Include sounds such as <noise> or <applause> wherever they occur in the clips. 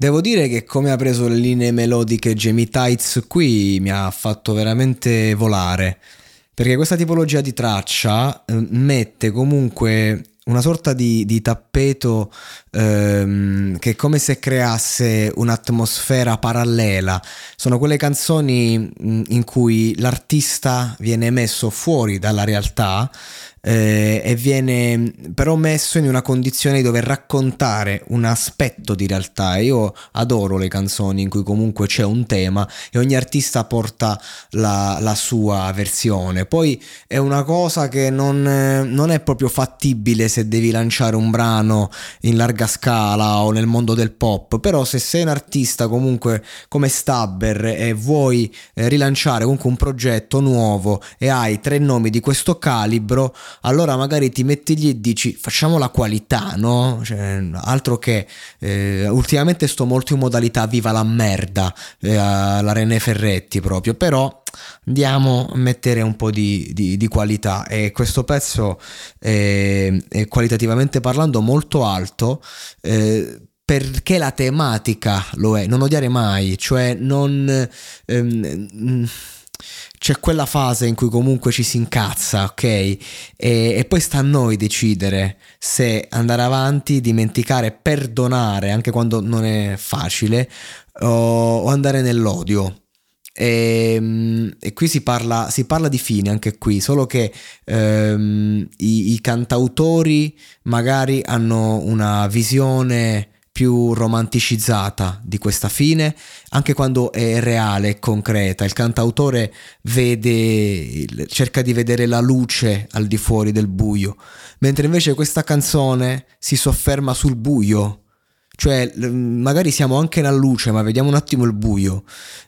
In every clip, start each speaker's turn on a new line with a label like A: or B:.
A: Devo dire che come ha preso le linee melodiche Jamie Tights qui mi ha fatto veramente volare, perché questa tipologia di traccia eh, mette comunque una sorta di, di tappeto ehm, che è come se creasse un'atmosfera parallela. Sono quelle canzoni mh, in cui l'artista viene messo fuori dalla realtà eh, e viene però messo in una condizione di dover raccontare un aspetto di realtà. Io adoro le canzoni in cui comunque c'è un tema e ogni artista porta la, la sua versione. Poi è una cosa che non, non è proprio fattibile se devi lanciare un brano in larga scala o nel mondo del pop, però se sei un artista comunque come Stabber e vuoi eh, rilanciare comunque un progetto nuovo e hai tre nomi di questo calibro, allora magari ti metti lì e dici facciamo la qualità, no? Cioè, altro che eh, ultimamente sto molto in modalità viva la merda, eh, la René Ferretti proprio, però andiamo a mettere un po' di, di, di qualità e questo pezzo è, è, qualitativamente parlando molto alto. Eh, perché la tematica lo è, non odiare mai, cioè non... Ehm, c'è quella fase in cui comunque ci si incazza, ok? E, e, poi sta a noi decidere se andare avanti, dimenticare, perdonare anche quando non è facile o, o andare nell'odio. E, ehm, e, qui si parla, si parla, di fine anche qui, solo che ehm, i, i cantautori magari hanno una visione più romanticizzata di questa fine, anche quando è reale e concreta. Il cantautore vede, cerca di vedere la luce al di fuori del buio, mentre invece questa canzone si sofferma sul buio. Cioè, magari siamo anche nella luce, ma vediamo un attimo il buio.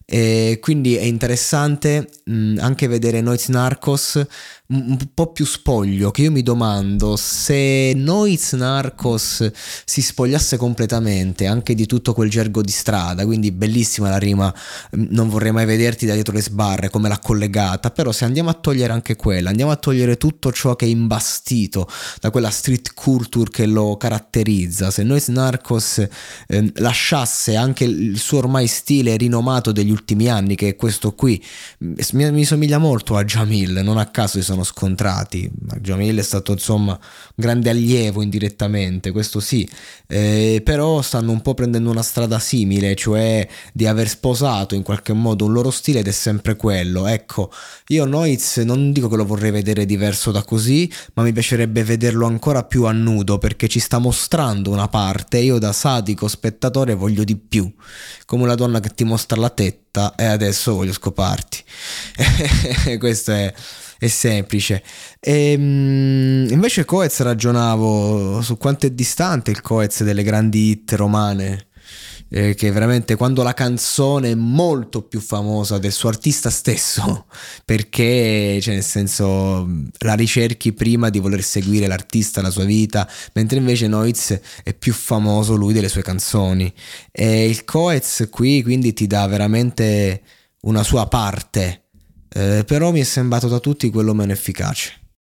A: E quindi è interessante mh, anche vedere Noiz Narcos un po' più spoglio che io mi domando se Noiz Narcos si spogliasse completamente anche di tutto quel gergo di strada quindi bellissima la rima non vorrei mai vederti da dietro le sbarre come l'ha collegata però se andiamo a togliere anche quella andiamo a togliere tutto ciò che è imbastito da quella street culture che lo caratterizza se Noiz Narcos eh, lasciasse anche il suo ormai stile rinomato degli ultimi anni che è questo qui mi, mi somiglia molto a Jamil non a caso si sono scontrati. Jamil è stato insomma un grande allievo indirettamente, questo sì, eh, però stanno un po' prendendo una strada simile, cioè di aver sposato in qualche modo un loro stile ed è sempre quello. Ecco, io Noiz non dico che lo vorrei vedere diverso da così, ma mi piacerebbe vederlo ancora più a nudo perché ci sta mostrando una parte io da sadico spettatore voglio di più, come una donna che ti mostra la tetta e adesso voglio scoparti. <laughs> Questo è è semplice. E, ehm, invece Coez ragionavo su quanto è distante il Coez delle grandi hit romane. Eh, che veramente quando la canzone è molto più famosa del suo artista stesso, <laughs> perché cioè nel senso la ricerchi prima di voler seguire l'artista, la sua vita, mentre invece Noiz è più famoso lui delle sue canzoni. E il Coez qui quindi ti dà veramente una sua parte, eh, però mi è sembrato da tutti quello meno efficace.